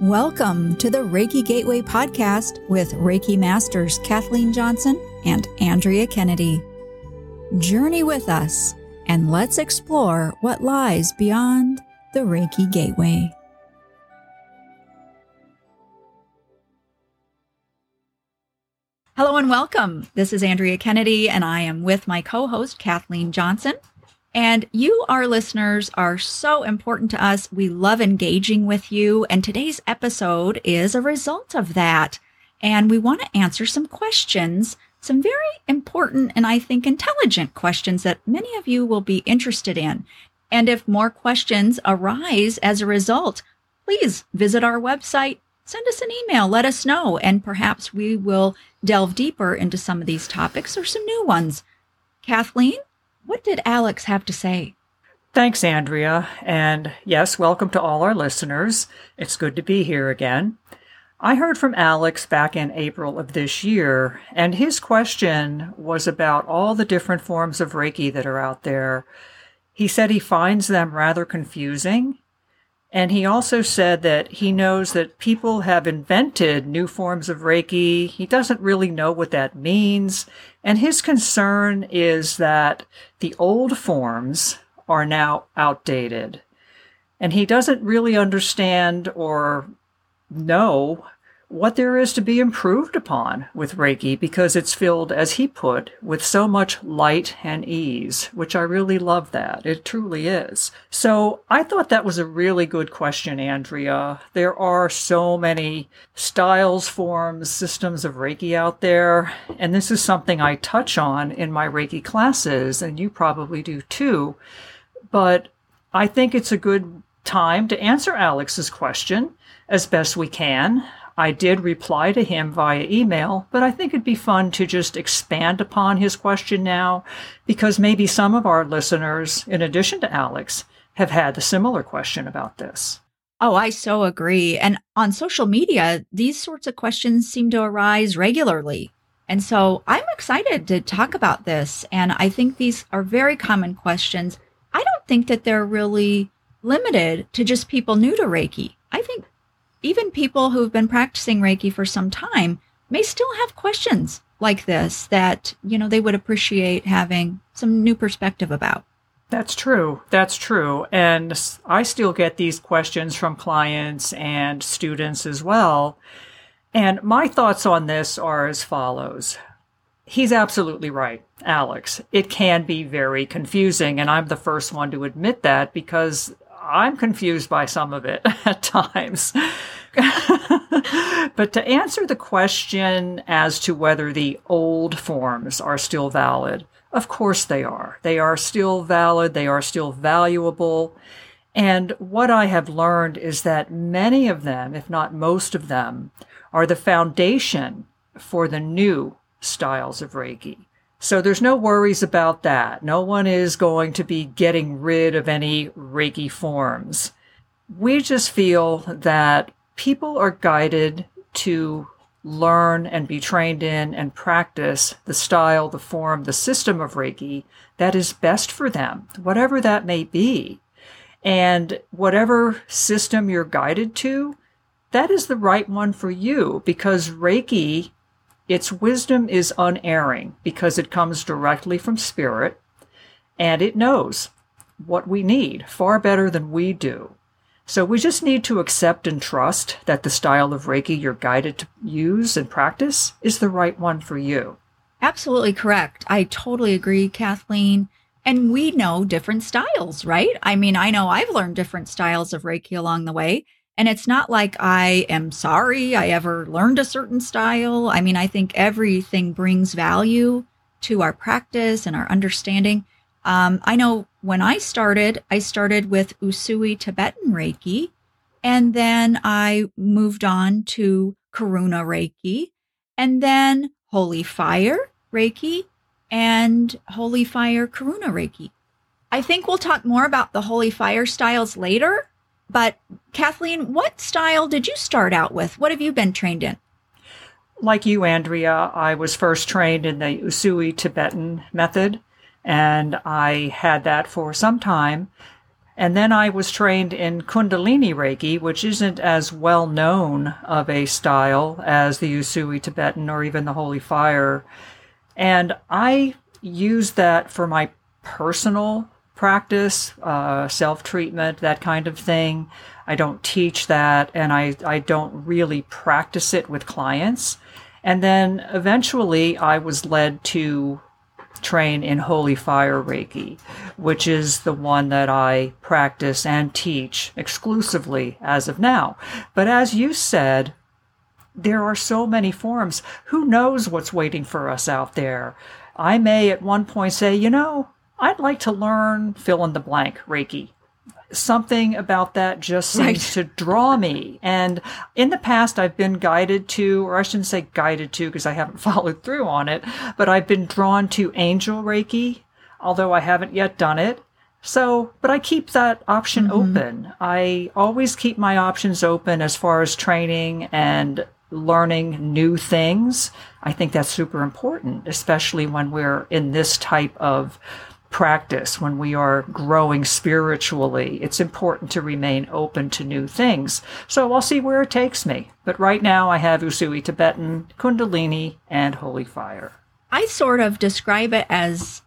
Welcome to the Reiki Gateway podcast with Reiki Masters Kathleen Johnson and Andrea Kennedy. Journey with us and let's explore what lies beyond the Reiki Gateway. Hello and welcome. This is Andrea Kennedy, and I am with my co host, Kathleen Johnson. And you, our listeners, are so important to us. We love engaging with you. And today's episode is a result of that. And we want to answer some questions, some very important and I think intelligent questions that many of you will be interested in. And if more questions arise as a result, please visit our website, send us an email, let us know, and perhaps we will delve deeper into some of these topics or some new ones. Kathleen, what did Alex have to say? Thanks, Andrea. And yes, welcome to all our listeners. It's good to be here again. I heard from Alex back in April of this year, and his question was about all the different forms of Reiki that are out there. He said he finds them rather confusing. And he also said that he knows that people have invented new forms of Reiki. He doesn't really know what that means. And his concern is that the old forms are now outdated. And he doesn't really understand or know what there is to be improved upon with Reiki because it's filled, as he put, with so much light and ease, which I really love that. It truly is. So I thought that was a really good question, Andrea. There are so many styles, forms, systems of Reiki out there. And this is something I touch on in my Reiki classes, and you probably do too. But I think it's a good time to answer Alex's question as best we can. I did reply to him via email, but I think it'd be fun to just expand upon his question now because maybe some of our listeners, in addition to Alex, have had a similar question about this. Oh, I so agree. And on social media, these sorts of questions seem to arise regularly. And so I'm excited to talk about this. And I think these are very common questions. I don't think that they're really limited to just people new to Reiki. I think even people who've been practicing Reiki for some time may still have questions like this that, you know, they would appreciate having some new perspective about. That's true. That's true. And I still get these questions from clients and students as well. And my thoughts on this are as follows. He's absolutely right, Alex. It can be very confusing. And I'm the first one to admit that because I'm confused by some of it at times. but to answer the question as to whether the old forms are still valid, of course they are. They are still valid, they are still valuable. And what I have learned is that many of them, if not most of them, are the foundation for the new styles of Reiki. So there's no worries about that. No one is going to be getting rid of any Reiki forms. We just feel that people are guided to learn and be trained in and practice the style, the form, the system of Reiki that is best for them, whatever that may be. And whatever system you're guided to, that is the right one for you because Reiki, its wisdom is unerring because it comes directly from spirit and it knows what we need far better than we do. So we just need to accept and trust that the style of Reiki you're guided to use and practice is the right one for you. Absolutely correct. I totally agree, Kathleen. And we know different styles, right? I mean, I know I've learned different styles of Reiki along the way. And it's not like I am sorry I ever learned a certain style. I mean, I think everything brings value to our practice and our understanding. Um, I know when I started, I started with Usui Tibetan Reiki, and then I moved on to Karuna Reiki, and then Holy Fire Reiki, and Holy Fire Karuna Reiki. I think we'll talk more about the Holy Fire styles later. But Kathleen, what style did you start out with? What have you been trained in? Like you, Andrea, I was first trained in the Usui Tibetan method and I had that for some time. And then I was trained in Kundalini Reiki, which isn't as well known of a style as the Usui Tibetan or even the Holy Fire. And I use that for my personal practice, uh, self treatment, that kind of thing. I don't teach that and I, I don't really practice it with clients. And then eventually I was led to train in Holy Fire Reiki, which is the one that I practice and teach exclusively as of now. But as you said, there are so many forms. Who knows what's waiting for us out there? I may at one point say, you know, I'd like to learn fill in the blank Reiki something about that just seems right. to draw me. And in the past, I've been guided to, or I shouldn't say guided to because I haven't followed through on it, but I've been drawn to angel Reiki, although I haven't yet done it. So, but I keep that option mm-hmm. open. I always keep my options open as far as training and learning new things. I think that's super important, especially when we're in this type of practice, when we are growing spiritually, it's important to remain open to new things. So I'll see where it takes me. But right now I have Usui Tibetan, Kundalini, and Holy Fire. I sort of describe it as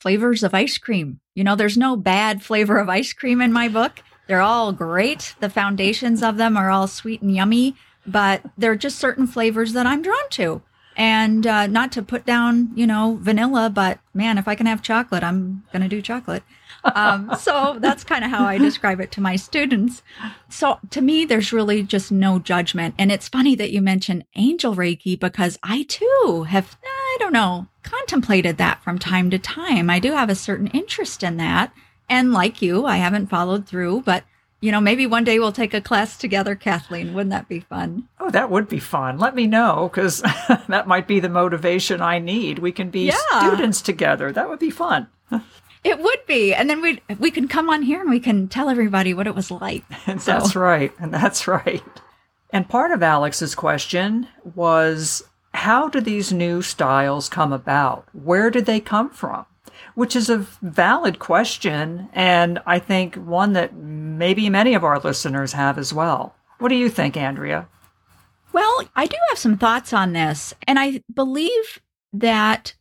flavors of ice cream. You know, there's no bad flavor of ice cream in my book. They're all great. The foundations of them are all sweet and yummy, but they're just certain flavors that I'm drawn to. And uh, not to put down, you know, vanilla, but man, if I can have chocolate, I'm going to do chocolate. Um, so that's kind of how I describe it to my students. So to me, there's really just no judgment. And it's funny that you mentioned angel Reiki because I too have, I don't know, contemplated that from time to time. I do have a certain interest in that. And like you, I haven't followed through, but you know, maybe one day we'll take a class together, Kathleen. Wouldn't that be fun? Oh, that would be fun. Let me know because that might be the motivation I need. We can be yeah. students together. That would be fun. It would be, and then we we can come on here and we can tell everybody what it was like. And so. That's right, and that's right. And part of Alex's question was, how do these new styles come about? Where did they come from? Which is a valid question. And I think one that maybe many of our listeners have as well. What do you think, Andrea? Well, I do have some thoughts on this. And I believe that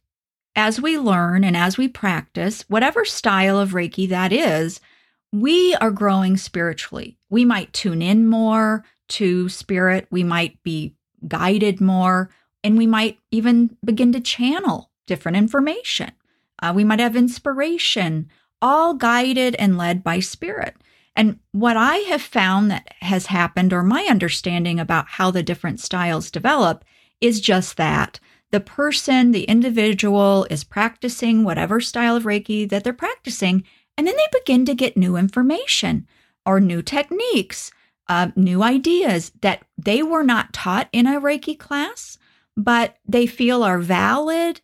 as we learn and as we practice, whatever style of Reiki that is, we are growing spiritually. We might tune in more to spirit, we might be guided more, and we might even begin to channel different information. Uh, we might have inspiration, all guided and led by spirit. And what I have found that has happened, or my understanding about how the different styles develop, is just that. The person, the individual is practicing whatever style of Reiki that they're practicing, and then they begin to get new information or new techniques, uh, new ideas that they were not taught in a Reiki class, but they feel are valid,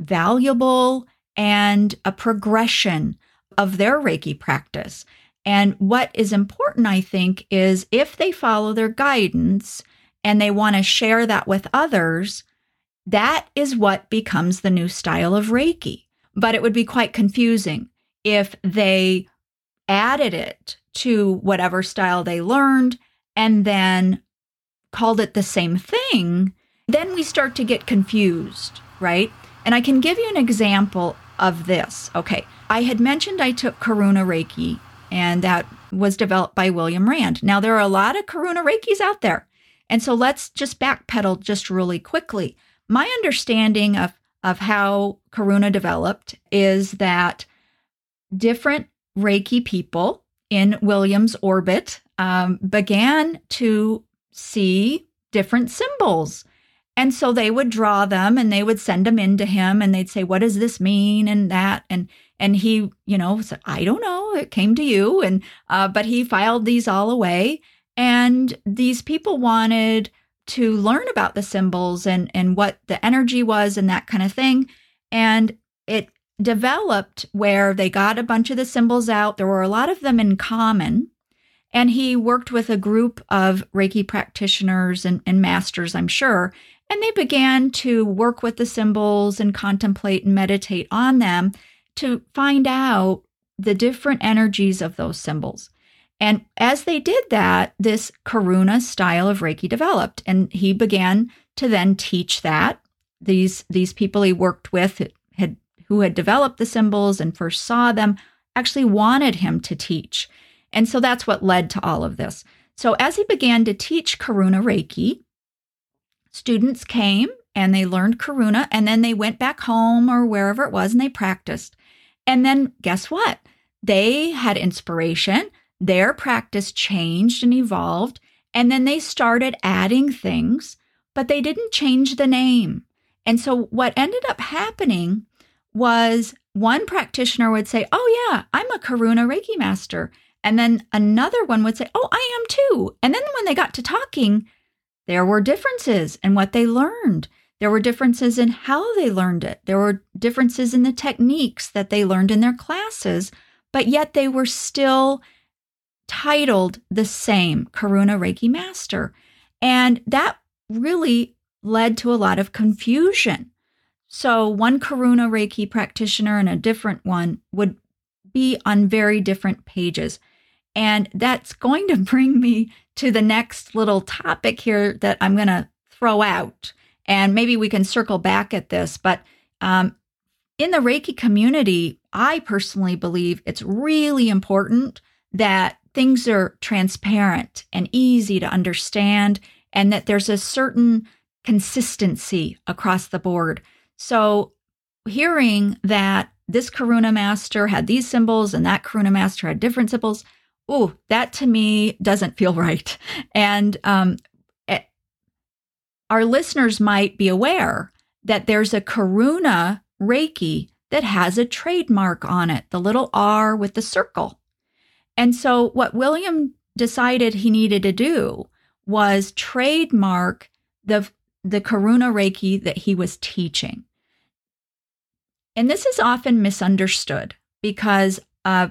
valuable, and a progression of their Reiki practice. And what is important, I think, is if they follow their guidance and they want to share that with others, that is what becomes the new style of Reiki. But it would be quite confusing if they added it to whatever style they learned and then called it the same thing. Then we start to get confused, right? And I can give you an example of this. Okay, I had mentioned I took Karuna Reiki, and that was developed by William Rand. Now, there are a lot of Karuna Reikis out there. And so let's just backpedal just really quickly. My understanding of, of how Karuna developed is that different Reiki people in William's orbit um, began to see different symbols and so they would draw them and they would send them in to him and they'd say, What does this mean? And that. And and he, you know, said, I don't know. It came to you. And uh, but he filed these all away. And these people wanted to learn about the symbols and and what the energy was and that kind of thing. And it developed where they got a bunch of the symbols out. There were a lot of them in common. And he worked with a group of Reiki practitioners and, and masters, I'm sure, and they began to work with the symbols and contemplate and meditate on them to find out the different energies of those symbols. And as they did that, this Karuna style of Reiki developed, and he began to then teach that. These these people he worked with had who had developed the symbols and first saw them actually wanted him to teach. And so that's what led to all of this. So as he began to teach Karuna Reiki, students came and they learned Karuna and then they went back home or wherever it was and they practiced. And then guess what? They had inspiration. Their practice changed and evolved. And then they started adding things, but they didn't change the name. And so what ended up happening was one practitioner would say, Oh, yeah, I'm a Karuna Reiki master. And then another one would say, Oh, I am too. And then when they got to talking, there were differences in what they learned. There were differences in how they learned it. There were differences in the techniques that they learned in their classes, but yet they were still titled the same Karuna Reiki Master. And that really led to a lot of confusion. So, one Karuna Reiki practitioner and a different one would be on very different pages. And that's going to bring me to the next little topic here that I'm going to throw out. And maybe we can circle back at this. But um, in the Reiki community, I personally believe it's really important that things are transparent and easy to understand, and that there's a certain consistency across the board. So, hearing that this Karuna master had these symbols and that Karuna master had different symbols, oh, that to me doesn't feel right. And um, it, eh, our listeners might be aware that there's a Karuna Reiki that has a trademark on it, the little R with the circle. And so, what William decided he needed to do was trademark the, the Karuna Reiki that he was teaching. And this is often misunderstood because uh,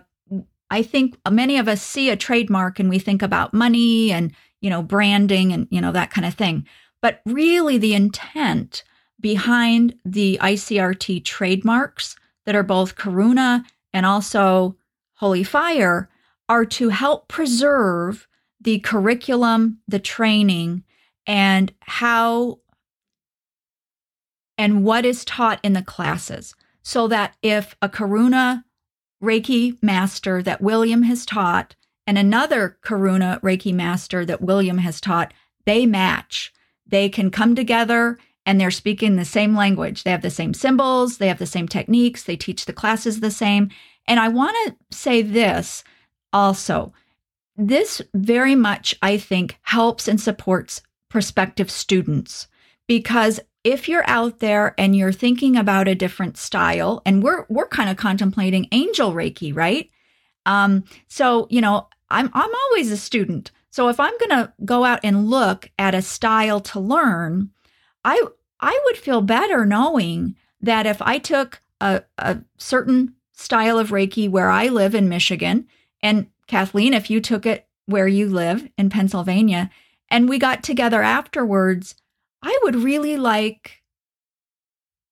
I think many of us see a trademark and we think about money and, you know, branding and, you know, that kind of thing. But really, the intent behind the ICRT trademarks that are both Karuna and also Holy Fire are to help preserve the curriculum, the training, and how and what is taught in the classes so that if a Karuna Reiki master that William has taught and another Karuna Reiki master that William has taught, they match. They can come together and they're speaking the same language. They have the same symbols, they have the same techniques, they teach the classes the same. And I want to say this also. This very much, I think, helps and supports prospective students because if you're out there and you're thinking about a different style, and we're we're kind of contemplating angel Reiki, right? Um, so you know, I'm I'm always a student. So if I'm gonna go out and look at a style to learn, I I would feel better knowing that if I took a, a certain style of Reiki where I live in Michigan, and Kathleen, if you took it where you live in Pennsylvania, and we got together afterwards, I would really like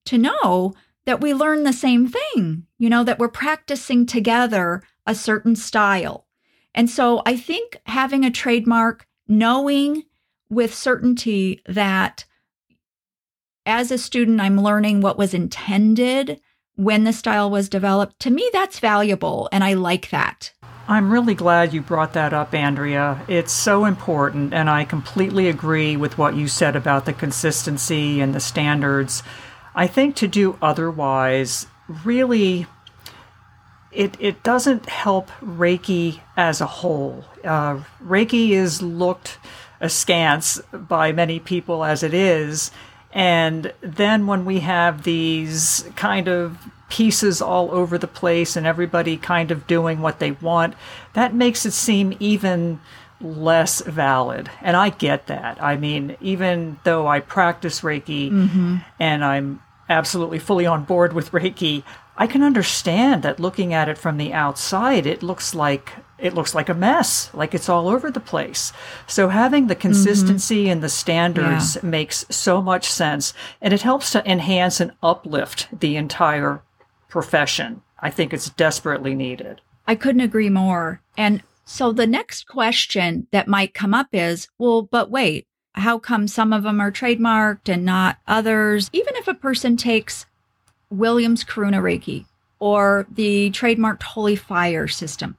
to know that we learn the same thing, you know, that we're practicing together a certain style. And so I think having a trademark, knowing with certainty that as a student, I'm learning what was intended when the style was developed, to me, that's valuable. And I like that. I'm really glad you brought that up, Andrea. It's so important, and I completely agree with what you said about the consistency and the standards. I think to do otherwise really it, it doesn't help Reiki as a whole. Uh, Reiki is looked askance by many people as it is. And then when we have these kind of pieces all over the place and everybody kind of doing what they want, that makes it seem even less valid. And I get that. I mean, even though I practice Reiki mm-hmm. and I'm absolutely fully on board with Reiki, I can understand that looking at it from the outside, it looks like it looks like a mess, like it's all over the place. So having the consistency mm-hmm. and the standards yeah. makes so much sense and it helps to enhance and uplift the entire profession. I think it's desperately needed. I couldn't agree more. And so the next question that might come up is well, but wait, how come some of them are trademarked and not others? Even if a person takes Williams Karuna Reiki or the trademarked Holy Fire system,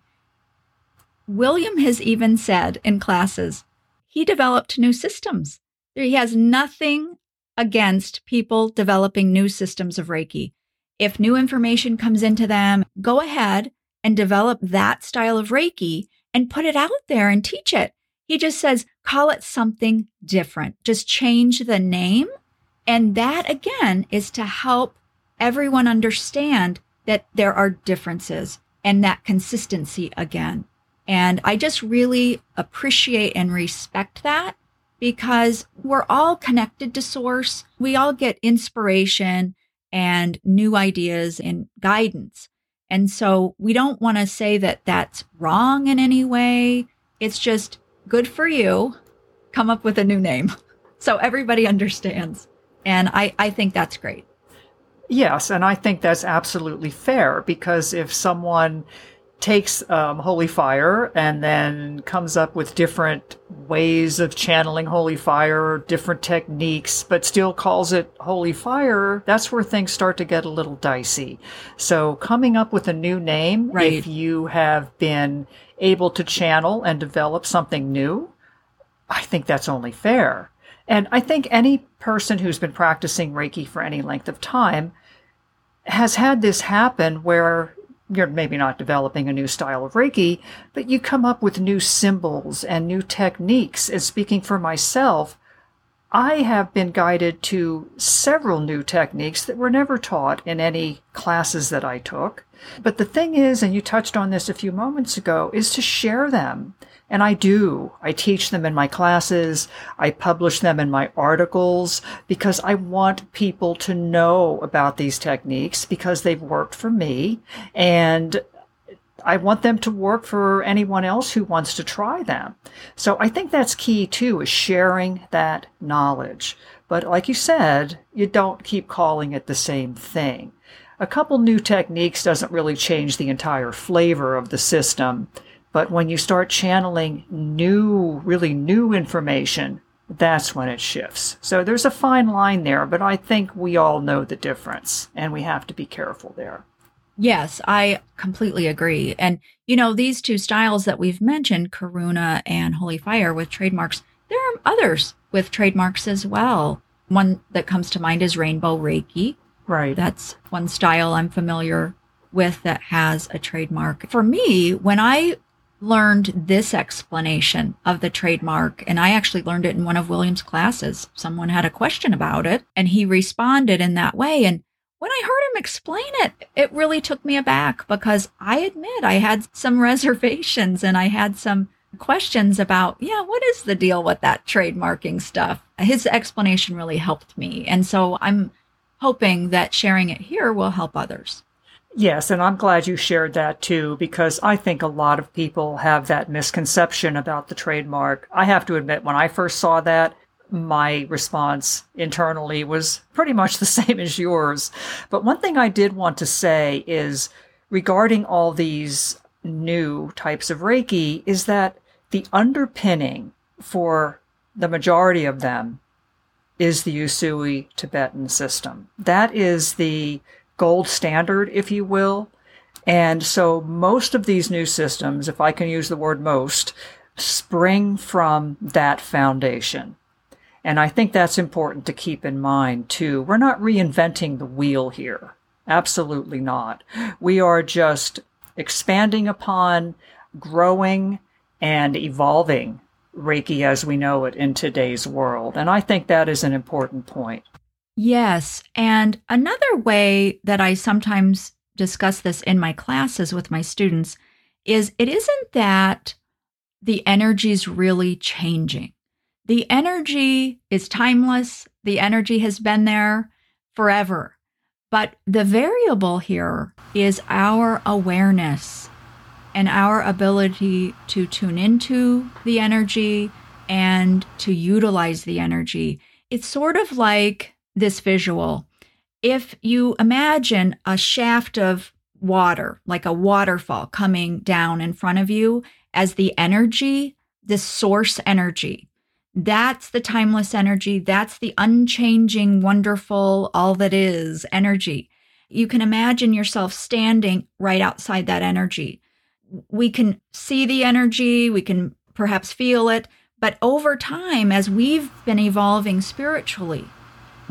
William has even said in classes he developed new systems. He has nothing against people developing new systems of Reiki. If new information comes into them, go ahead and develop that style of Reiki and put it out there and teach it. He just says, call it something different. Just change the name. And that again is to help everyone understand that there are differences and that consistency again. And I just really appreciate and respect that because we're all connected to source. We all get inspiration and new ideas and guidance. And so we don't want to say that that's wrong in any way. It's just good for you. Come up with a new name. So everybody understands. And I, I think that's great. Yes. And I think that's absolutely fair because if someone takes um, holy fire and then comes up with different ways of channeling holy fire, different techniques, but still calls it holy fire, that's where things start to get a little dicey. So coming up with a new name, right. if you have been able to channel and develop something new, I think that's only fair. And I think any person who's been practicing Reiki for any length of time has had this happen where you're maybe not developing a new style of Reiki, but you come up with new symbols and new techniques. And speaking for myself, I have been guided to several new techniques that were never taught in any classes that I took. But the thing is, and you touched on this a few moments ago, is to share them. And I do. I teach them in my classes. I publish them in my articles because I want people to know about these techniques because they've worked for me. And I want them to work for anyone else who wants to try them. So I think that's key too, is sharing that knowledge. But like you said, you don't keep calling it the same thing. A couple new techniques doesn't really change the entire flavor of the system. But when you start channeling new, really new information, that's when it shifts. So there's a fine line there, but I think we all know the difference and we have to be careful there. Yes, I completely agree. And, you know, these two styles that we've mentioned, Karuna and Holy Fire with trademarks, there are others with trademarks as well. One that comes to mind is Rainbow Reiki. Right. That's one style I'm familiar with that has a trademark. For me, when I learned this explanation of the trademark, and I actually learned it in one of William's classes. Someone had a question about it, and he responded in that way. And when I heard him explain it, it really took me aback because I admit I had some reservations and I had some questions about, yeah, what is the deal with that trademarking stuff? His explanation really helped me. And so I'm hoping that sharing it here will help others. Yes, and I'm glad you shared that too, because I think a lot of people have that misconception about the trademark. I have to admit, when I first saw that, my response internally was pretty much the same as yours. But one thing I did want to say is regarding all these new types of Reiki is that the underpinning for the majority of them is the Usui Tibetan system. That is the gold standard, if you will. And so most of these new systems, if I can use the word most, spring from that foundation. And I think that's important to keep in mind too. We're not reinventing the wheel here. Absolutely not. We are just expanding upon, growing, and evolving Reiki as we know it in today's world. And I think that is an important point. Yes. And another way that I sometimes discuss this in my classes with my students is it isn't that the energy is really changing. The energy is timeless, the energy has been there forever. But the variable here is our awareness and our ability to tune into the energy and to utilize the energy. It's sort of like this visual. If you imagine a shaft of water, like a waterfall coming down in front of you as the energy, the source energy. That's the timeless energy. That's the unchanging, wonderful, all that is energy. You can imagine yourself standing right outside that energy. We can see the energy, we can perhaps feel it, but over time, as we've been evolving spiritually,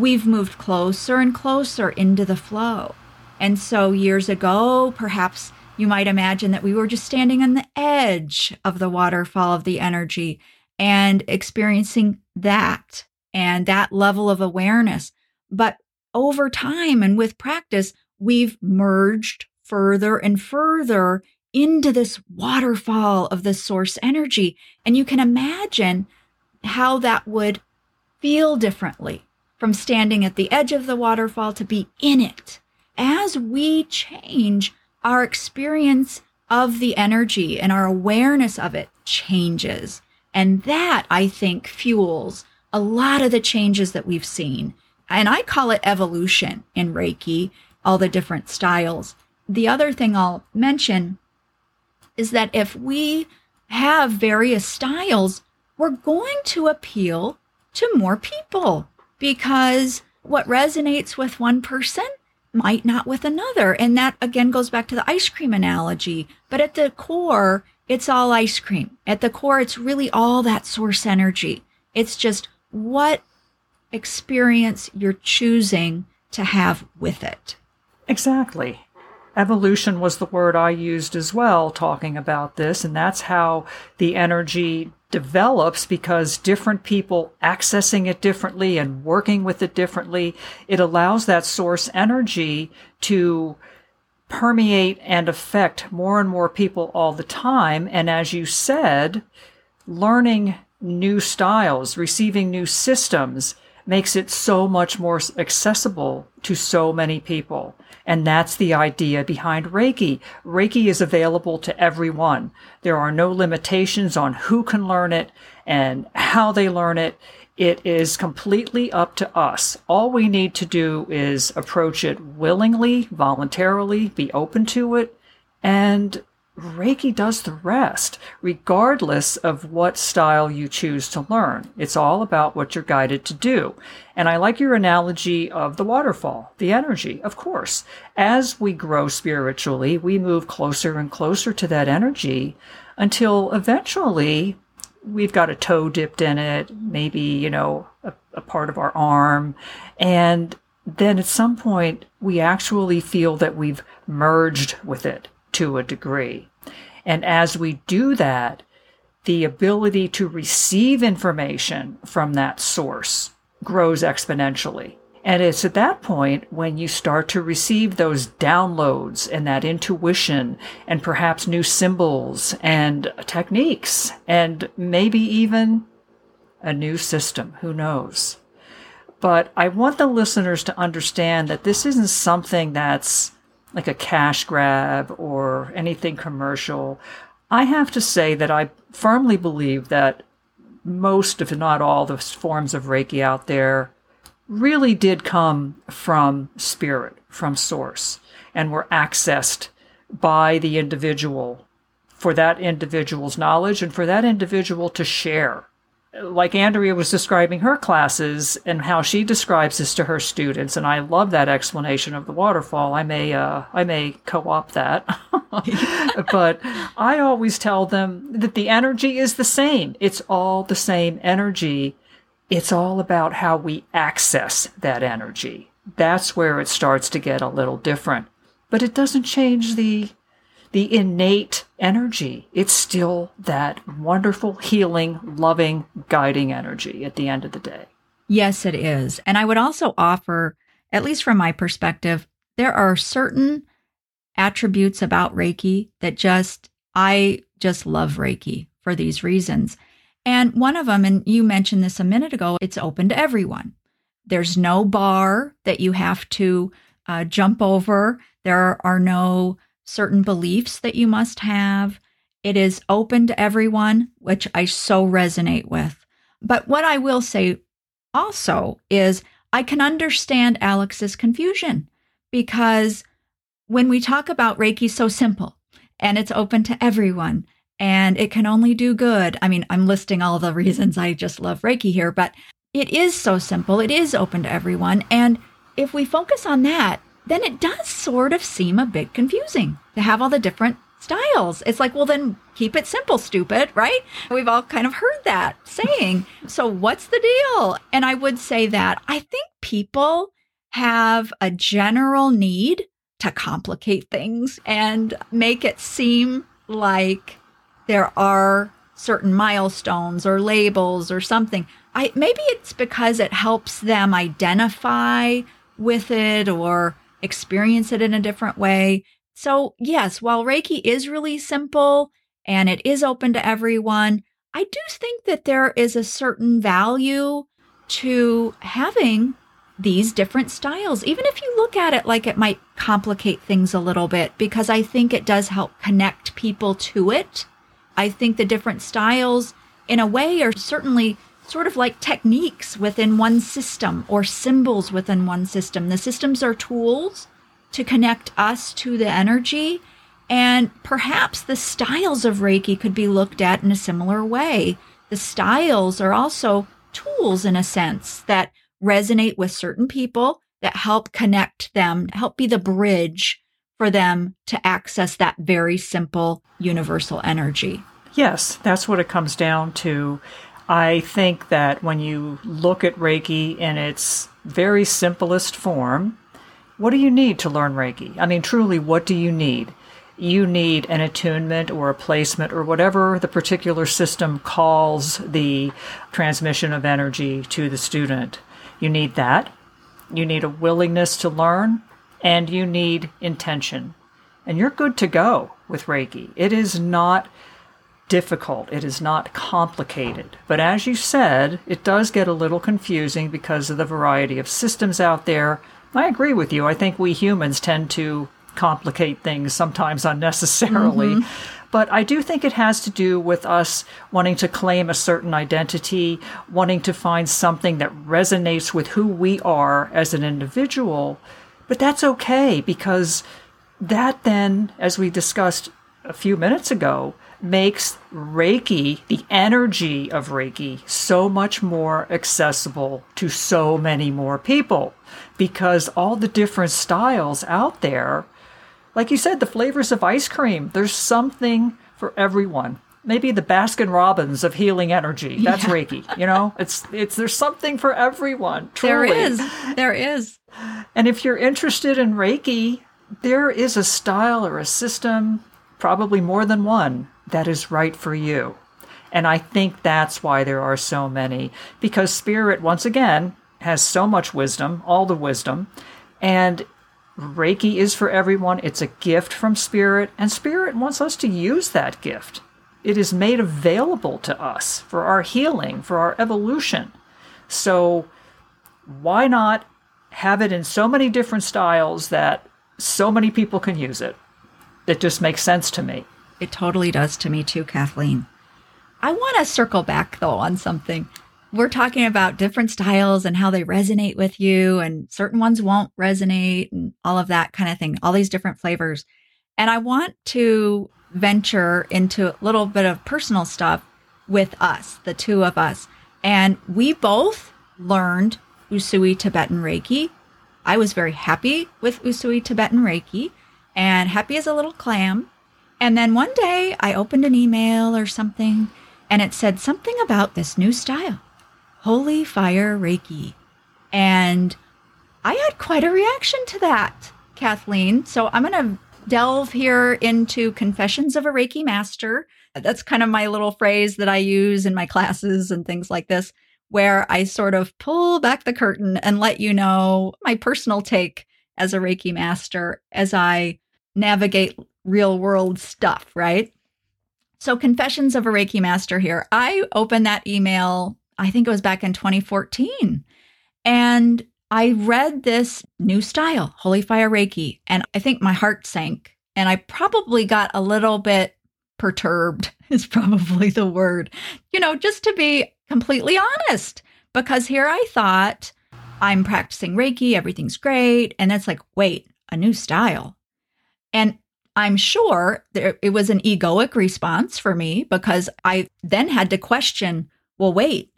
we've moved closer and closer into the flow. And so years ago, perhaps you might imagine that we were just standing on the edge of the waterfall of the energy and experiencing that and that level of awareness. But over time and with practice, we've merged further and further into this waterfall of the source energy. And you can imagine how that would feel differently from standing at the edge of the waterfall to be in it. As we change, our experience of the energy and our awareness of it changes. And that, I think, fuels a lot of the changes that we've seen. And I call it evolution in Reiki, all the different styles. The other thing I'll mention is that if we have various styles, we're going to appeal to more people because what resonates with one person might not with another. And that again goes back to the ice cream analogy. But at the core, it's all ice cream. At the core, it's really all that source energy. It's just what experience you're choosing to have with it. Exactly. Evolution was the word I used as well, talking about this. And that's how the energy develops because different people accessing it differently and working with it differently, it allows that source energy to permeate and affect more and more people all the time. And as you said, learning new styles, receiving new systems makes it so much more accessible to so many people. And that's the idea behind Reiki. Reiki is available to everyone. There are no limitations on who can learn it and how they learn it. It is completely up to us. All we need to do is approach it willingly, voluntarily, be open to it, and Reiki does the rest, regardless of what style you choose to learn. It's all about what you're guided to do. And I like your analogy of the waterfall, the energy, of course. As we grow spiritually, we move closer and closer to that energy until eventually we've got a toe dipped in it, maybe, you know, a, a part of our arm. And then at some point, we actually feel that we've merged with it to a degree. And as we do that, the ability to receive information from that source grows exponentially. And it's at that point when you start to receive those downloads and that intuition and perhaps new symbols and techniques and maybe even a new system. Who knows? But I want the listeners to understand that this isn't something that's like a cash grab or anything commercial. I have to say that I firmly believe that most, if not all, the forms of Reiki out there really did come from spirit, from source, and were accessed by the individual for that individual's knowledge and for that individual to share like Andrea was describing her classes and how she describes this to her students, and I love that explanation of the waterfall. I may, uh, I may co-opt that, but I always tell them that the energy is the same. It's all the same energy. It's all about how we access that energy. That's where it starts to get a little different, but it doesn't change the the innate energy. It's still that wonderful, healing, loving, guiding energy at the end of the day. Yes, it is. And I would also offer, at least from my perspective, there are certain attributes about Reiki that just, I just love Reiki for these reasons. And one of them, and you mentioned this a minute ago, it's open to everyone. There's no bar that you have to uh, jump over. There are no certain beliefs that you must have. It is open to everyone, which I so resonate with. But what I will say also is I can understand Alex's confusion because when we talk about Reiki, so simple and it's open to everyone and it can only do good. I mean, I'm listing all the reasons I just love Reiki here, but it is so simple. It is open to everyone. And if we focus on that, then it does sort of seem a bit confusing to have all the different styles. It's like, well, then keep it simple, stupid, right? We've all kind of heard that saying. So, what's the deal? And I would say that I think people have a general need to complicate things and make it seem like there are certain milestones or labels or something. I maybe it's because it helps them identify with it or experience it in a different way. So, yes, while Reiki is really simple and it is open to everyone, I do think that there is a certain value to having these different styles, even if you look at it like it might complicate things a little bit, because I think it does help connect people to it. I think the different styles, in a way, are certainly sort of like techniques within one system or symbols within one system. The systems are tools to connect us to the energy. And perhaps the styles of Reiki could be looked at in a similar way. The styles are also tools in a sense that resonate with certain people, that help connect them, help be the bridge for them to access that very simple universal energy. Yes, that's what it comes down to. I think that when you look at Reiki in its very simplest form, what do you need to learn Reiki? I mean, truly, what do you need? You need an attunement or a placement or whatever the particular system calls the transmission of energy to the student. You need that. You need a willingness to learn and you need intention. And you're good to go with Reiki. It is not difficult. It is not complicated. But as you said, it does get a little confusing because of the variety of systems out there. I agree with you. I think we humans tend to complicate things sometimes unnecessarily. Mm-hmm. But I do think it has to do with us wanting to claim a certain identity, wanting to find something that resonates with who we are as an individual. But that's okay because that then, as we discussed a few minutes ago, makes Reiki, the energy of Reiki, so much more accessible to so many more people because all the different styles out there, like you said, the flavors of ice cream, there's something for everyone. Maybe the Baskin Robbins of healing energy. That's yeah. Reiki. You know, it's it's there's something for everyone. Truly. There is. There is. And if you're interested in Reiki, there is a style or a system, probably more than one, that is right for you. And I think that's why there are so many, because Spirit, once again, has so much wisdom, all the wisdom, and Reiki is for everyone. It's a gift from Spirit, and Spirit wants us to use that gift. It is made available to us for our healing, for our evolution. So, why not have it in so many different styles that so many people can use it? It just makes sense to me. It totally does to me too, Kathleen. I want to circle back though on something. We're talking about different styles and how they resonate with you, and certain ones won't resonate, and all of that kind of thing, all these different flavors. And I want to venture into a little bit of personal stuff with us, the two of us. And we both learned Usui Tibetan Reiki. I was very happy with Usui Tibetan Reiki and happy as a little clam. And then one day I opened an email or something and it said something about this new style, Holy Fire Reiki. And I had quite a reaction to that, Kathleen. So I'm going to delve here into Confessions of a Reiki Master. That's kind of my little phrase that I use in my classes and things like this, where I sort of pull back the curtain and let you know my personal take as a Reiki master as I navigate real world stuff, right? So, Confessions of a Reiki Master here. I opened that email, I think it was back in 2014. And I read this new style, Holy Fire Reiki, and I think my heart sank. And I probably got a little bit perturbed, is probably the word, you know, just to be completely honest. Because here I thought, I'm practicing Reiki, everything's great. And it's like, wait, a new style. And I'm sure there, it was an egoic response for me because I then had to question, well, wait,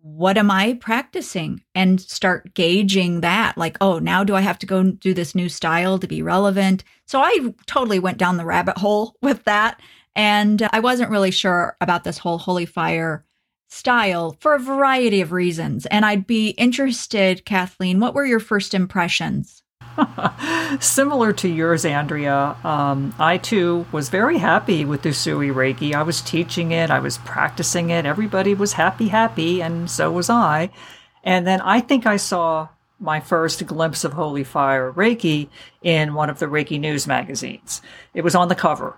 what am I practicing? And start gauging that. Like, oh, now do I have to go do this new style to be relevant? So I totally went down the rabbit hole with that. And I wasn't really sure about this whole holy fire style for a variety of reasons. And I'd be interested, Kathleen, what were your first impressions? Similar to yours, Andrea, um, I too was very happy with Usui Reiki. I was teaching it, I was practicing it. Everybody was happy, happy, and so was I. And then I think I saw my first glimpse of Holy Fire Reiki in one of the Reiki news magazines. It was on the cover,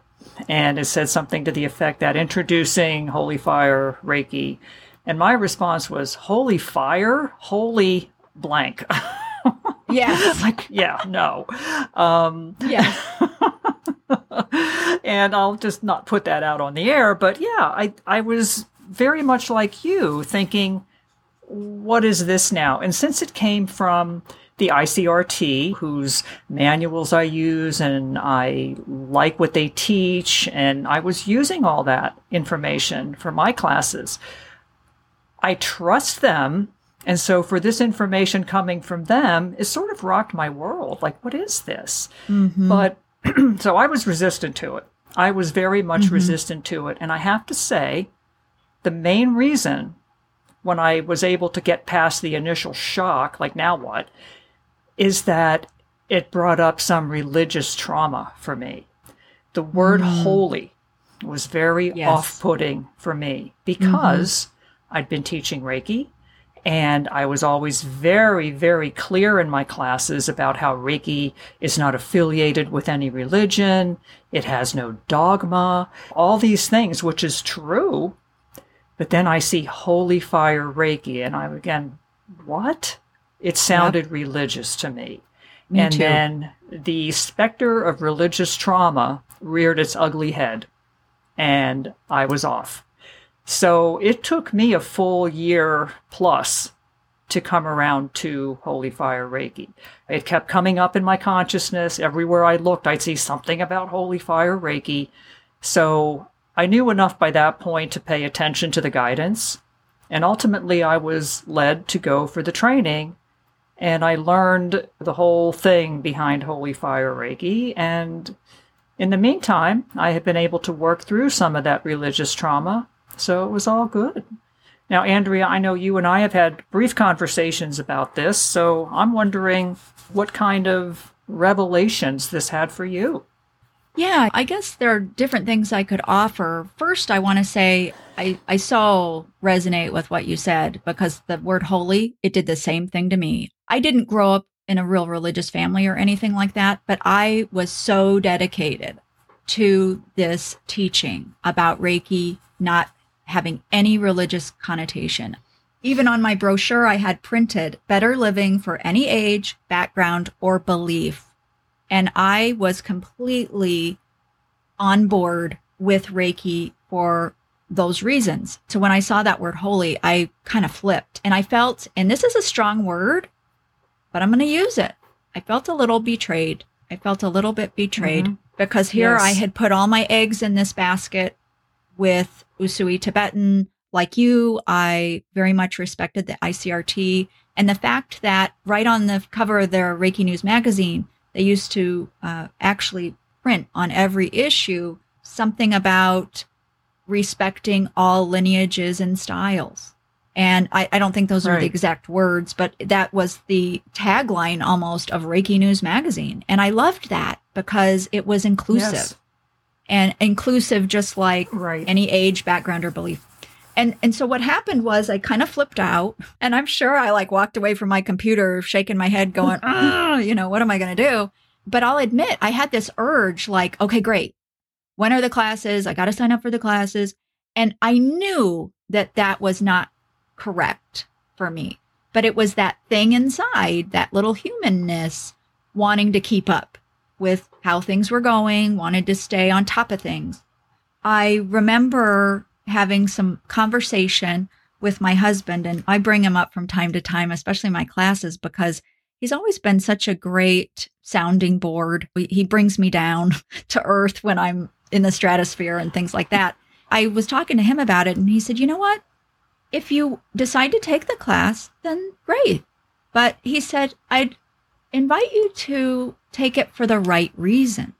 and it said something to the effect that introducing Holy Fire Reiki. And my response was, Holy Fire? Holy blank. Yes. like, yeah, no. Um, yeah. and I'll just not put that out on the air. But yeah, I, I was very much like you thinking, what is this now? And since it came from the ICRT, whose manuals I use and I like what they teach, and I was using all that information for my classes. I trust them and so for this information coming from them, it sort of rocked my world. Like, what is this? Mm-hmm. But so I was resistant to it. I was very much mm-hmm. resistant to it. And I have to say, the main reason when I was able to get past the initial shock, like now what, is that it brought up some religious trauma for me. The word mm. holy was very yes. off putting for me because mm-hmm. I'd been teaching Reiki. And I was always very, very clear in my classes about how Reiki is not affiliated with any religion. It has no dogma, all these things, which is true. But then I see holy fire Reiki and I'm again, what? It sounded yep. religious to me. me and too. then the specter of religious trauma reared its ugly head and I was off. So it took me a full year plus to come around to Holy Fire Reiki. It kept coming up in my consciousness. Everywhere I looked, I'd see something about Holy Fire Reiki. So I knew enough by that point to pay attention to the guidance. And ultimately, I was led to go for the training. And I learned the whole thing behind Holy Fire Reiki. And in the meantime, I had been able to work through some of that religious trauma so it was all good. Now, Andrea, I know you and I have had brief conversations about this, so I'm wondering what kind of revelations this had for you. Yeah, I guess there are different things I could offer. First, I want to say I, I so resonate with what you said because the word holy, it did the same thing to me. I didn't grow up in a real religious family or anything like that, but I was so dedicated to this teaching about Reiki, not having any religious connotation. Even on my brochure, I had printed better living for any age, background, or belief. And I was completely on board with Reiki for those reasons. So when I saw that word holy, I kind of flipped and I felt, and this is a strong word, but I'm going to use it. I felt a little betrayed. I felt a little bit betrayed mm-hmm. because here yes. I had put all my eggs in this basket with Usui Tibetan. Like you, I very much respected the ICRT and the fact that right on the cover of their Reiki News magazine, they used to uh, actually print on every issue something about respecting all lineages and styles. And I, I don't think those right. are the exact words, but that was the tagline almost of Reiki News magazine. And I loved that because it was inclusive. Yes and inclusive just like right. any age, background, or belief. And and so what happened was I kind of flipped out, and I'm sure I like walked away from my computer, shaking my head, going, ah. you know, what am I going to do? But I'll admit, I had this urge, like, okay, great. When are the classes? I got to sign up for the classes, and I knew that that was not correct for me, but it was that thing inside, that little humanness, wanting to keep up with how things were going, wanted to stay on top of things. I remember having some conversation with my husband, and I bring him up from time to time, especially my classes, because he's always been such a great sounding board. He brings me down to earth when I'm in the stratosphere and things like that. I was talking to him about it and he said, you know what? If you decide to take the class, then great. But he said, I'd invite you to take it for the right reasons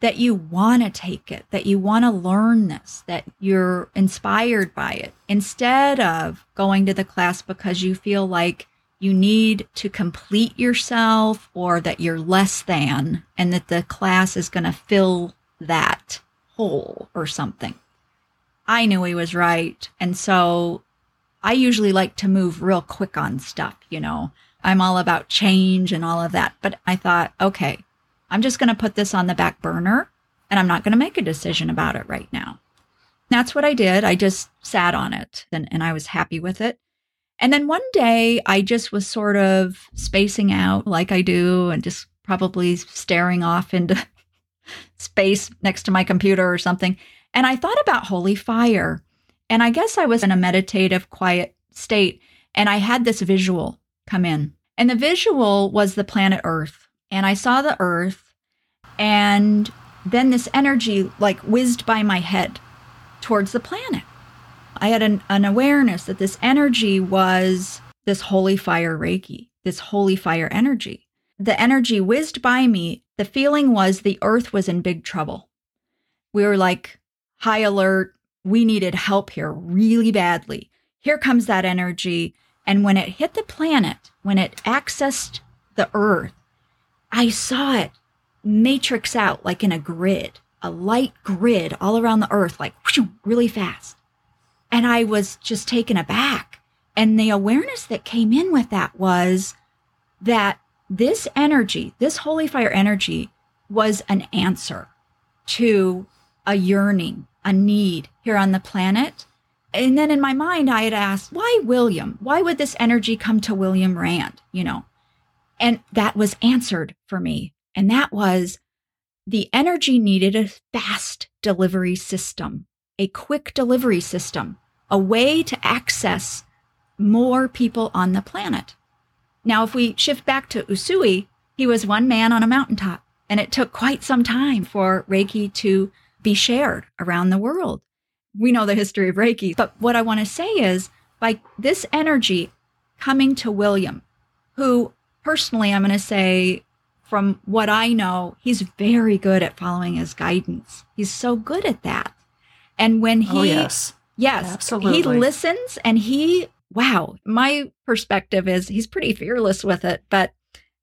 that you want to take it, that you want to learn this, that you're inspired by it, instead of going to the class because you feel like you need to complete yourself or that you're less than and that the class is going to fill that hole or something. I knew he was right. And so I usually like to move real quick on stuff, you know. I'm all about change and all of that. But I thought, okay, I'm just going to put this on the back burner and I'm not going to make a decision about it right now. That's what I did. I just sat on it and, and I was happy with it. And then one day I just was sort of spacing out like I do and just probably staring off into space next to my computer or something. And I thought about holy fire. And I guess I was in a meditative, quiet state. And I had this visual come in. And the visual was the planet Earth. And I saw the Earth. And then this energy like whizzed by my head towards the planet. I had an, an awareness that this energy was this holy fire Reiki, this holy fire energy. The energy whizzed by me. The feeling was the earth was in big trouble. We were like high alert. We needed help here really badly. Here comes that energy. And when it hit the planet, when it accessed the earth, I saw it matrix out like in a grid, a light grid all around the earth, like whoosh, really fast. And I was just taken aback. And the awareness that came in with that was that this energy, this holy fire energy, was an answer to a yearning, a need here on the planet. And then in my mind, I had asked, why William? Why would this energy come to William Rand? You know, and that was answered for me. And that was the energy needed a fast delivery system a quick delivery system, a way to access more people on the planet. Now, if we shift back to Usui, he was one man on a mountaintop, and it took quite some time for Reiki to be shared around the world. We know the history of Reiki, but what I want to say is by this energy coming to William, who personally, I'm going to say, from what I know, he's very good at following his guidance. He's so good at that. And when oh, he, oh, yes, yes, absolutely, he listens and he, wow, my perspective is he's pretty fearless with it. But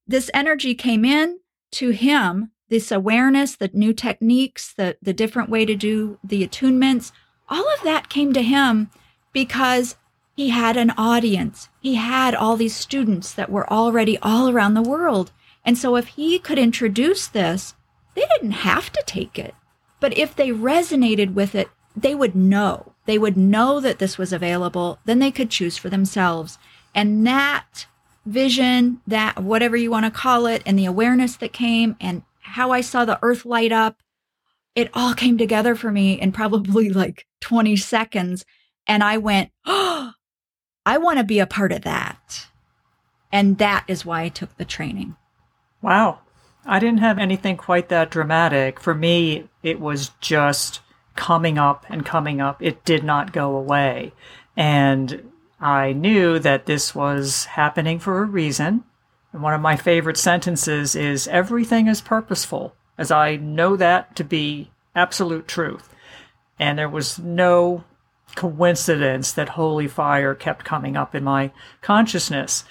this energy came in to him, this awareness, the new techniques, the the different way to do the attunements, all of that came to him because he had an audience. He had all these students that were already all around the world. And so if he could introduce this, they didn't have to take it. But if they resonated with it, they would know. They would know that this was available. Then they could choose for themselves. And that vision, that whatever you want to call it, and the awareness that came and how I saw the earth light up, it all came together for me in probably like 20 seconds. And I went, oh, I want to be a part of that. And that is why I took the training. Wow. I didn't have anything quite that dramatic. For me, it was just coming up and coming up. It did not go away. And I knew that this was happening for a reason. And one of my favorite sentences is everything is purposeful, as I know that to be absolute truth. And there was no coincidence that holy fire kept coming up in my consciousness.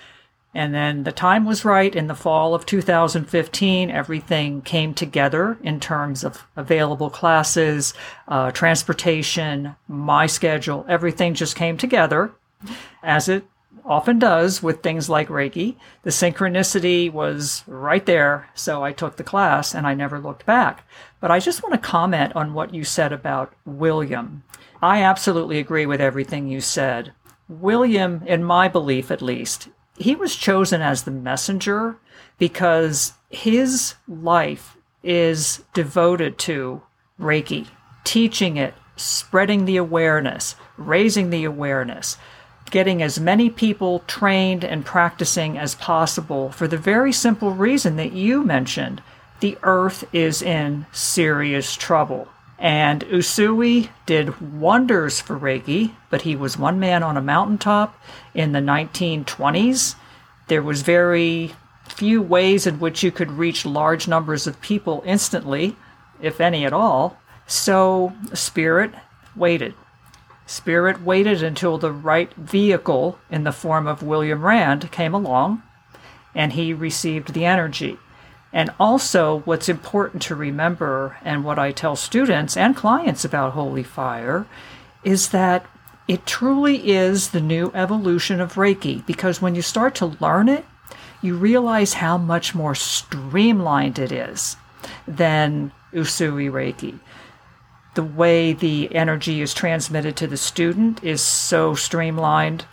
And then the time was right in the fall of 2015. Everything came together in terms of available classes, uh, transportation, my schedule. Everything just came together as it often does with things like Reiki. The synchronicity was right there. So I took the class and I never looked back. But I just want to comment on what you said about William. I absolutely agree with everything you said. William, in my belief at least, he was chosen as the messenger because his life is devoted to Reiki, teaching it, spreading the awareness, raising the awareness. Getting as many people trained and practicing as possible for the very simple reason that you mentioned the earth is in serious trouble. And Usui did wonders for Reiki, but he was one man on a mountaintop in the 1920s. There was very few ways in which you could reach large numbers of people instantly, if any at all. So Spirit waited. Spirit waited until the right vehicle in the form of William Rand came along and he received the energy. And also, what's important to remember, and what I tell students and clients about Holy Fire, is that it truly is the new evolution of Reiki because when you start to learn it, you realize how much more streamlined it is than Usui Reiki. The way the energy is transmitted to the student is so streamlined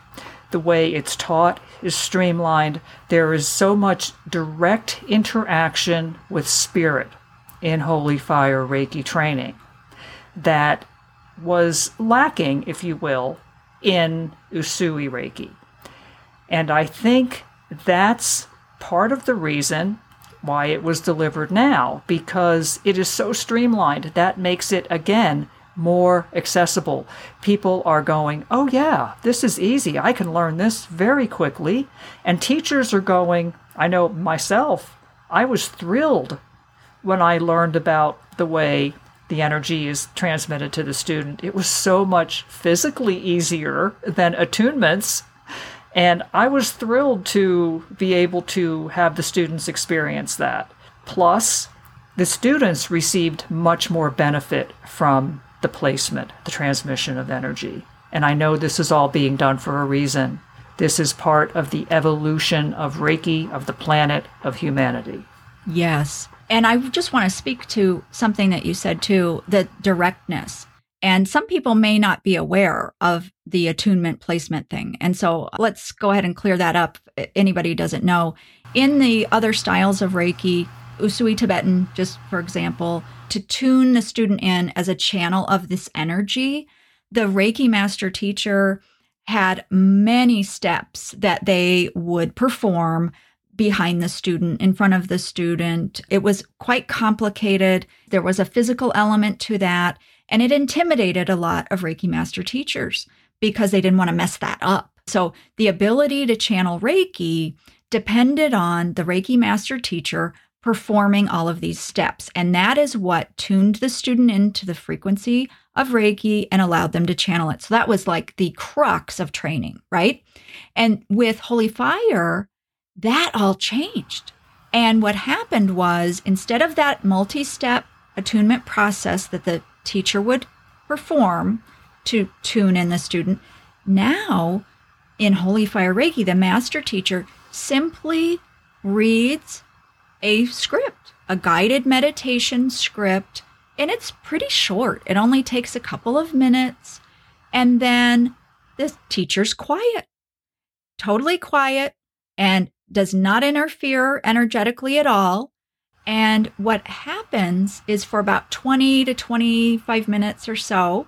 the way it's taught is streamlined. There is so much direct interaction with spirit in Holy Fire Reiki training that was lacking, if you will, in Usui Reiki. And I think that's part of the reason why it was delivered now, because it is so streamlined. That makes it, again, more accessible. People are going, oh, yeah, this is easy. I can learn this very quickly. And teachers are going, I know myself, I was thrilled when I learned about the way the energy is transmitted to the student. It was so much physically easier than attunements. And I was thrilled to be able to have the students experience that. Plus, the students received much more benefit from the placement, the transmission of energy. And I know this is all being done for a reason. This is part of the evolution of Reiki, of the planet, of humanity. Yes. And I just want to speak to something that you said too the directness. And some people may not be aware of the attunement placement thing. And so let's go ahead and clear that up. Anybody doesn't know. In the other styles of Reiki, Usui Tibetan, just for example, to tune the student in as a channel of this energy, the Reiki master teacher had many steps that they would perform behind the student, in front of the student. It was quite complicated. There was a physical element to that, and it intimidated a lot of Reiki master teachers because they didn't want to mess that up. So the ability to channel Reiki depended on the Reiki master teacher performing all of these steps. And that is what tuned the student into the frequency of Reiki and allowed them to channel it. So that was like the crux of training, right? And with Holy Fire, that all changed. And what happened was instead of that multi step attunement process that the teacher would perform to tune in the student, now in Holy Fire Reiki, the master teacher simply reads a script, a guided meditation script, and it's pretty short. It only takes a couple of minutes. And then the teacher's quiet, totally quiet, and does not interfere energetically at all. And what happens is for about 20 to 25 minutes or so,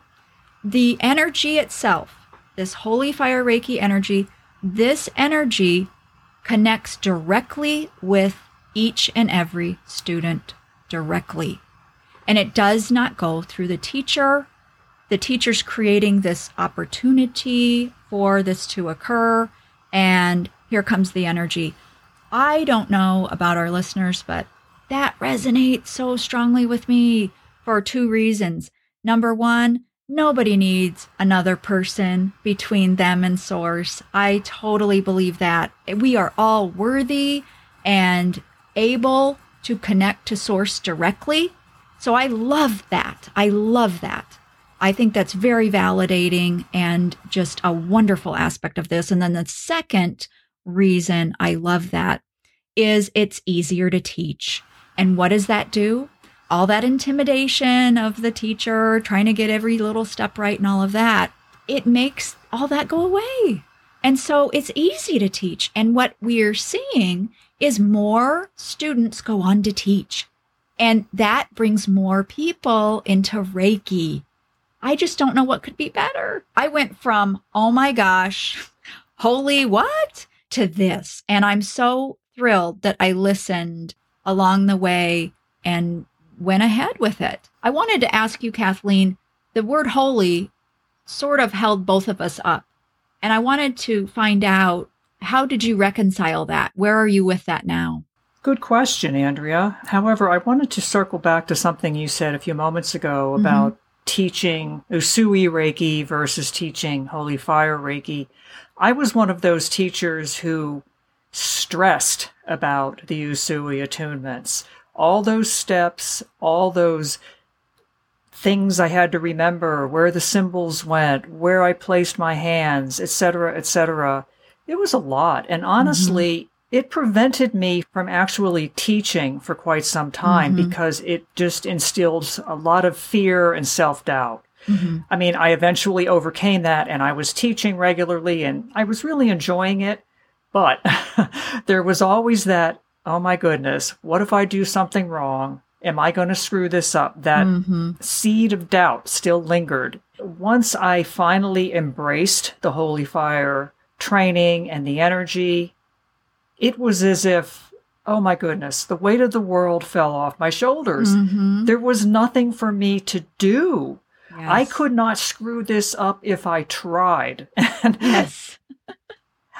the energy itself, this holy fire Reiki energy, this energy connects directly with each and every student directly. And it does not go through the teacher. The teacher's creating this opportunity for this to occur. And here comes the energy. I don't know about our listeners, but that resonates so strongly with me for two reasons. Number one, nobody needs another person between them and source. I totally believe that. We are all worthy and able to connect to source directly. So I love that. I love that. I think that's very validating and just a wonderful aspect of this. And then the second reason I love that is it's easier to teach. And what does that do? All that intimidation of the teacher trying to get every little step right and all of that, it makes all that go away. And so it's easy to teach. And what we're seeing is more students go on to teach. And that brings more people into Reiki. I just don't know what could be better. I went from, oh my gosh, holy what to this. And I'm so thrilled that I listened along the way and went ahead with it. I wanted to ask you, Kathleen, the word holy sort of held both of us up. And I wanted to find out how did you reconcile that? Where are you with that now? Good question, Andrea. However, I wanted to circle back to something you said a few moments ago Mm-hmm. about teaching Usui Reiki versus teaching Holy Fire Reiki. I was one of those teachers who stressed about the Usui attunements. All those steps, all those things I had to remember, where the symbols went, where I placed my hands, etc., etc. It was a lot. And mm-hmm. honestly, it prevented me from actually teaching for quite some time mm-hmm. because it just instilled a lot of fear and self doubt. Mm-hmm. I mean, I eventually overcame that and I was teaching regularly and I was really enjoying it. But there was always that, oh my goodness, what if I do something wrong? Am I going to screw this up? That seed of doubt still lingered. Once I finally embraced the Holy Fire training and the energy, it was as if, oh my goodness, the weight of the world fell off my shoulders. Mm-hmm. There was nothing for me to do. I could not screw this up if I tried. And Yes.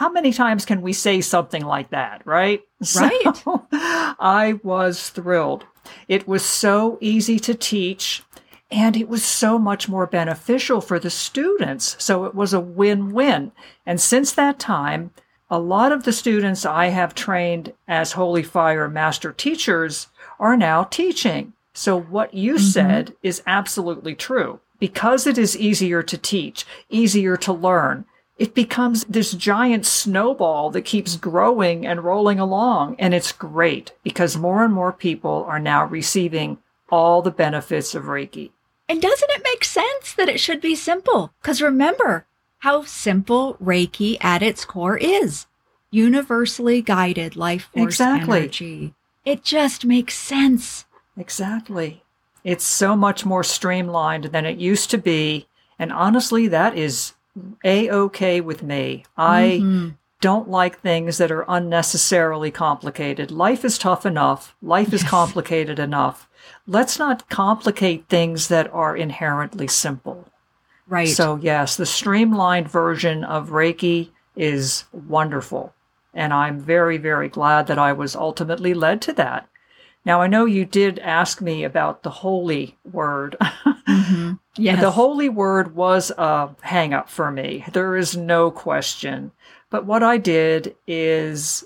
How many times can we say something like that, right? Right. So, I was thrilled. It was so easy to teach and it was so much more beneficial for the students. So it was a win win. And since that time, a lot of the students I have trained as Holy Fire master teachers are now teaching. So what you mm-hmm. said is absolutely true. Because it is easier to teach, easier to learn, it becomes this giant snowball that keeps growing and rolling along. And it's great because more and more people are now receiving all the benefits of Reiki. And doesn't it make sense that it should be simple? Because remember how simple Reiki at its core is universally guided life force Exactly. energy. It just makes sense. Exactly. It's so much more streamlined than it used to be. And honestly, that is a okay with me. I Mhm. don't like things that are unnecessarily complicated. Life is tough enough. Life is Yes. complicated enough. Let's not complicate things that are inherently simple. Right. So, yes, the streamlined version of Reiki is wonderful. And I'm very, very glad that I was ultimately led to that. Now, I know you did ask me about the holy word. Mhm. Yes. The holy word was a hang up for me. There is no question. But what I did is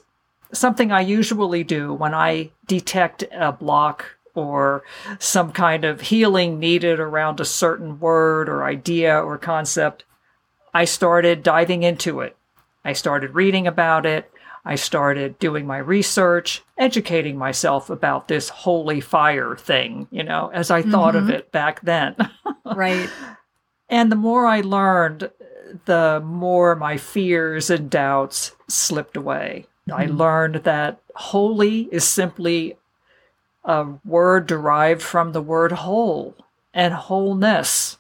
something I usually do when I detect a block or some kind of healing needed around a certain word or idea or concept. I started diving into it. I started reading about it. I started doing my research, educating myself about this holy fire thing, you know, as I thought of Mhm. it back then. right. And the more I learned, the more my fears and doubts slipped away. I Mhm. learned that holy is simply a word derived from the word whole and wholeness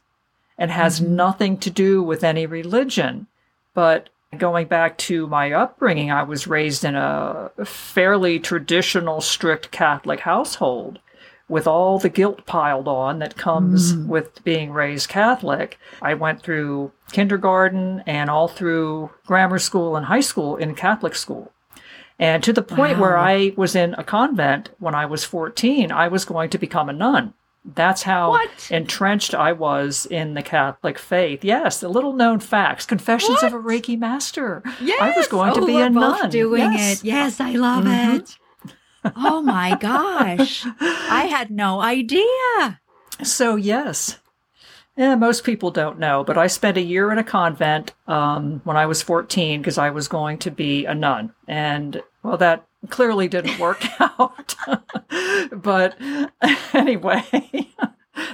and has Mhm. nothing to do with any religion. But going back to my upbringing, I was raised in a fairly traditional, strict Catholic household with all the guilt piled on that comes Mm. with being raised Catholic. I went through kindergarten and all through grammar school and high school in Catholic school. And to the point where I was in a convent when I was 14, I was going to become a nun. That's how What? entrenched I was in the Catholic faith. Yes, the little known facts. Confessions of a Reiki master. Yes. I was going to Oh, be we're a both nun. doing Yes. it. Yes, I love Mhm. it. Oh my gosh. I had no idea. So, yes. Yeah, most people don't know, but I spent a year in a convent um, when I was 14 because I was going to be a nun. And, well, that clearly didn't work out. but anyway,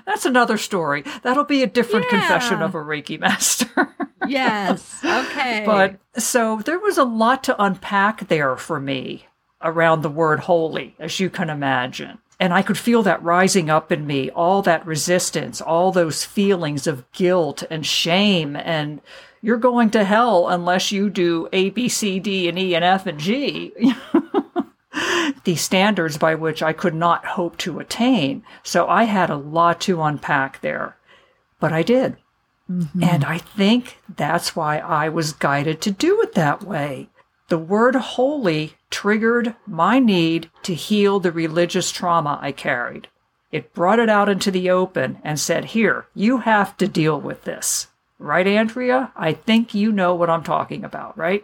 that's another story. That'll be a different confession of a Reiki master. Yes. Okay. But so there was a lot to unpack there for me around the word holy, as you can imagine. And I could feel that rising up in me, all that resistance, all those feelings of guilt and shame and you're going to hell unless you do A, B, C, D, and E, and F, and G. the standards by which I could not hope to attain. So I had a lot to unpack there, but I did. Mm-hmm. And I think that's why I was guided to do it that way. The word holy triggered my need to heal the religious trauma I carried. It brought it out into the open and said, Here, you have to deal with this. Right, Andrea? I think you know what I'm talking about, right?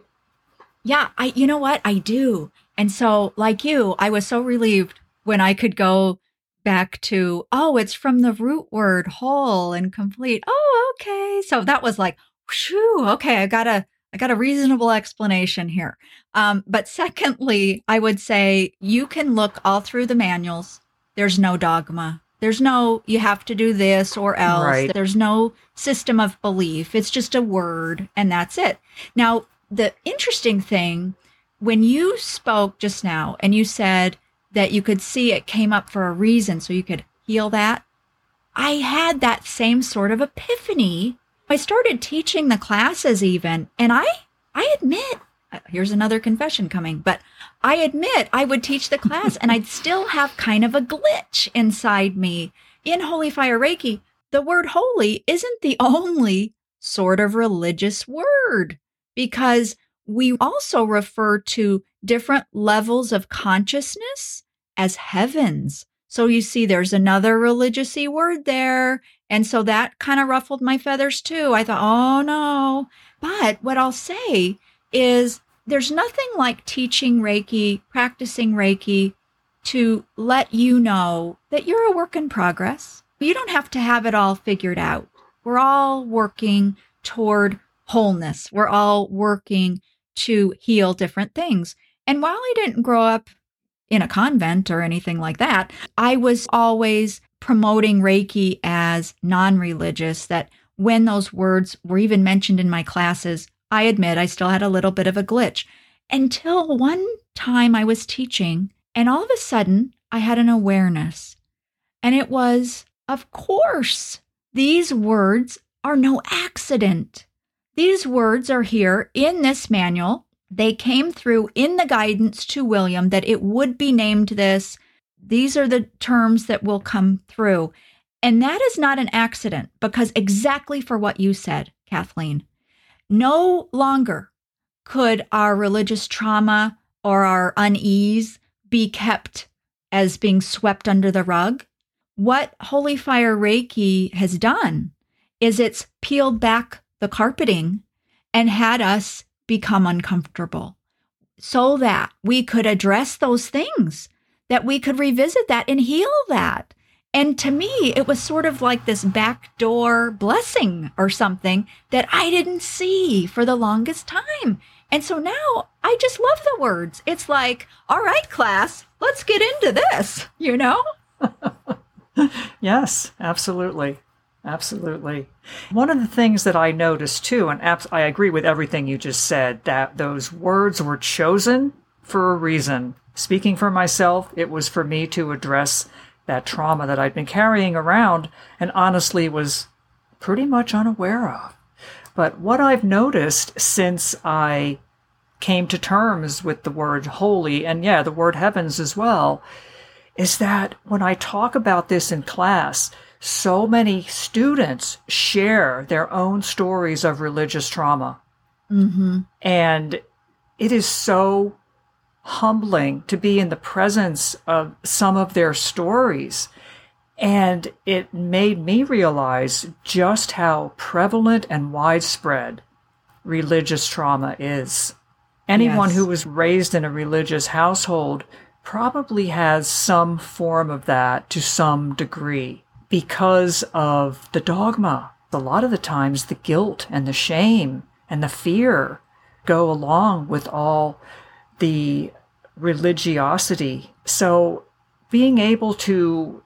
Yeah, I you know what? I do. And so, like you, I was so relieved when I could go back to, oh, it's from the root word whole and complete. Oh, okay. So that was like, whew, okay, I got a I got a reasonable explanation here. Um, but secondly, I would say you can look all through the manuals. There's no dogma. There's no, you have to do this or else. Right. There's no system of belief. It's just a word and that's it. Now, the interesting thing, when you spoke just now and you said that you could see it came up for a reason so you could heal that, I had that same sort of epiphany I started teaching the classes even, and I, I admit, Uh, here's another confession coming, but I admit I would teach the class and I'd still have kind of a glitch inside me. In Holy Fire Reiki, the word holy isn't the only sort of religious word because we also refer to different levels of consciousness as heavens. So you see, there's another religiousy word there. And so that kind of ruffled my feathers too. I thought, oh no. But what I'll say is there's nothing like teaching Reiki, practicing Reiki to let you know that you're a work in progress. You don't have to have it all figured out. We're all working toward wholeness. We're all working to heal different things. And while I didn't grow up in a convent or anything like that. I was always promoting Reiki as non religious, that when those words were even mentioned in my classes, I admit I still had a little bit of a glitch until one time I was teaching and all of a sudden I had an awareness. And it was, of course, these words are no accident. These words are here in this manual they came through in the guidance to William that it would be named this. These are the terms that will come through. And that is not an accident because exactly for what you said, Kathleen, no longer could our religious trauma or our unease be kept as being swept under the rug. What Holy Fire Reiki has done is it's peeled back the carpeting and had us become uncomfortable so that we could address those things, that we could revisit that and heal that. And to me, it was sort of like this backdoor blessing or something that I didn't see for the longest time. And so now I just love the words. It's like, all right, class, let's get into this, you know? yes, absolutely. Absolutely. One of the things that I noticed too, and I agree with everything you just said, that those words were chosen for a reason. Speaking for myself, it was for me to address that trauma that I'd been carrying around and honestly was pretty much unaware of. But what I've noticed since I came to terms with the word holy and yeah, the word heavens as well, is that when I talk about this in class, so many students share their own stories of religious trauma. Mm-hmm. And it is so humbling to be in the presence of some of their stories. And it made me realize just how prevalent and widespread religious trauma is. Anyone yes. who was raised in a religious household probably has some form of that to some degree because of the dogma. A lot of the times, the guilt and the shame and the fear go along with all the religiosity. So, being able to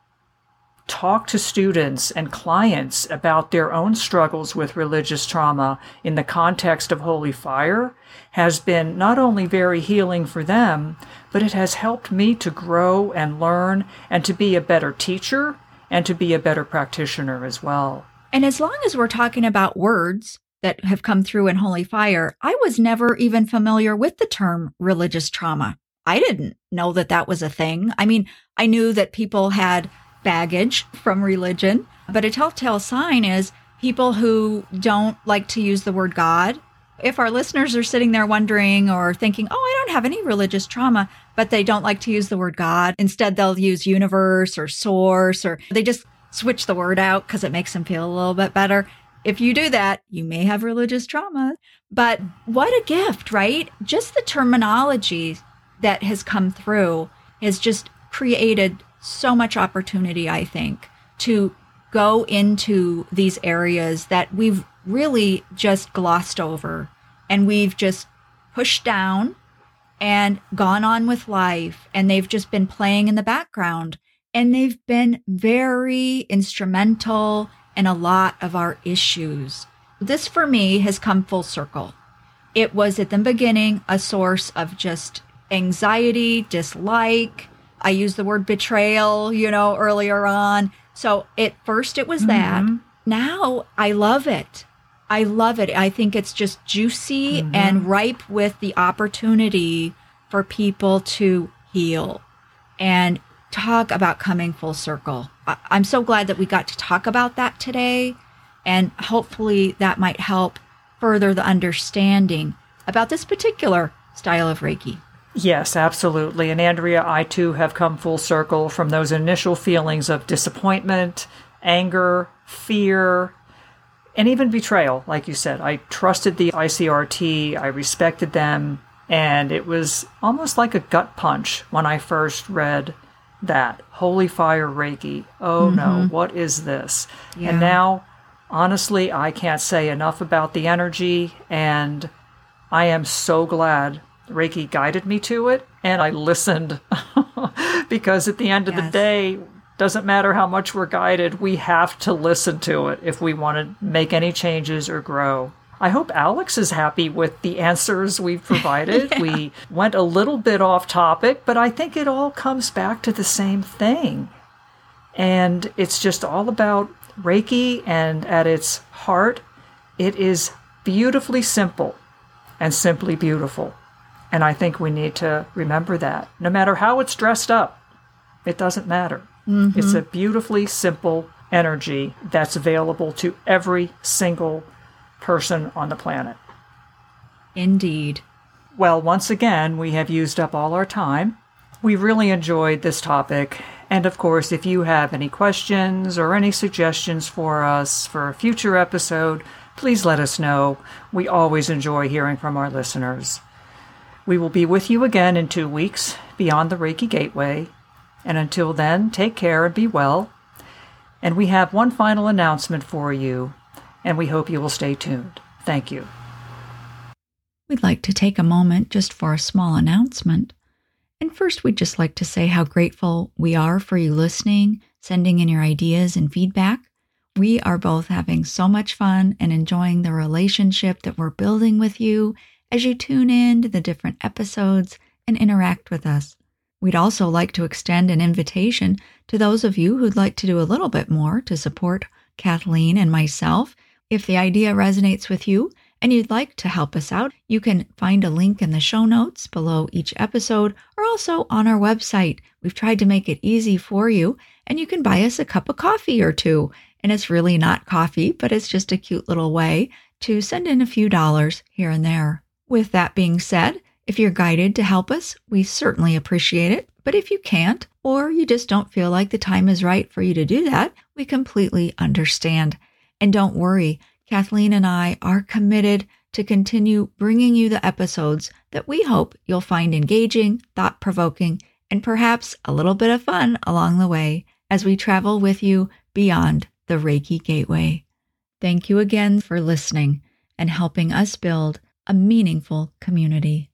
talk to students and clients about their own struggles with religious trauma in the context of Holy Fire has been not only very healing for them, but it has helped me to grow and learn and to be a better teacher and to be a better practitioner as well. And as long as we're talking about words, that have come through in Holy Fire, I was never even familiar with the term religious trauma. I didn't know that that was a thing. I mean, I knew that people had baggage from religion, but a telltale sign is people who don't like to use the word God. If our listeners are sitting there wondering or thinking, oh, I don't have any religious trauma, but they don't like to use the word God, instead they'll use universe or source, or they just switch the word out because it makes them feel a little bit better. If you do that, you may have religious trauma. But what a gift, right? Just the terminology that has come through has just created so much opportunity, I think, to go into these areas that we've really just glossed over and we've just pushed down and gone on with life and they've just been playing in the background and they've been very instrumental in a lot of our issues. This for me has come full circle. It was at the beginning a source of just anxiety, dislike. I used the word betrayal, you know, earlier on. So at first it was that. Mm-hmm. Now I love it. I love it. I think it's just juicy Mm-hmm. and ripe with the opportunity for people to heal and talk about coming full circle. I- I'm so glad that we got to talk about that today. And hopefully that might help further the understanding about this particular style of Reiki. Yes, absolutely. And Andrea, I too have come full circle from those initial feelings of disappointment, anger, fear, and even betrayal. Like you said, I trusted the ICRT, I respected them, and it was almost like a gut punch when I first read that Holy Fire Reiki. Oh no, mm-hmm. what is this? Yeah. And now, honestly, I can't say enough about the energy, and I am so glad Reiki guided me to it and I listened because at the end of the day, doesn't matter how much we're guided, we have to listen to it if we want to make any changes or grow. I hope Alex is happy with the answers we've provided. We went a little bit off topic, but I think it all comes back to the same thing. And it's just all about Reiki, and at its heart, it is beautifully simple and simply beautiful. And I think we need to remember that. No matter how it's dressed up, it doesn't matter. Mm-hmm. It's a beautifully simple energy that's available to every single person on the planet. Indeed. Well, once again, we have used up all our time. We really enjoyed this topic. And of course, if you have any questions or any suggestions for us for a future episode, please let us know. We always enjoy hearing from our listeners. We will be with you again in two weeks beyond the Reiki Gateway. And until then, take care and be well. And we have one final announcement for you, and we hope you will stay tuned. Thank you. We'd like to take a moment just for a small announcement. And first, we'd just like to say how grateful we are for you listening, sending in your ideas and feedback. We are both having so much fun and enjoying the relationship that we're building with you as you tune in to the different episodes and interact with us. We'd also like to extend an invitation to those of you who'd like to do a little bit more to support Kathleen and myself. If the idea resonates with you and you'd like to help us out, you can find a link in the show notes below each episode or also on our website. We've tried to make it easy for you, and you can buy us a cup of coffee or two. And it's really not coffee, but it's just a cute little way to send in a few dollars here and there. With that being said, if you're guided to help us, we certainly appreciate it. But if you can't, or you just don't feel like the time is right for you to do that, we completely understand. And don't worry, Kathleen and I are committed to continue bringing you the episodes that we hope you'll find engaging, thought provoking, and perhaps a little bit of fun along the way as we travel with you beyond the Reiki Gateway. Thank you again for listening and helping us build a meaningful community.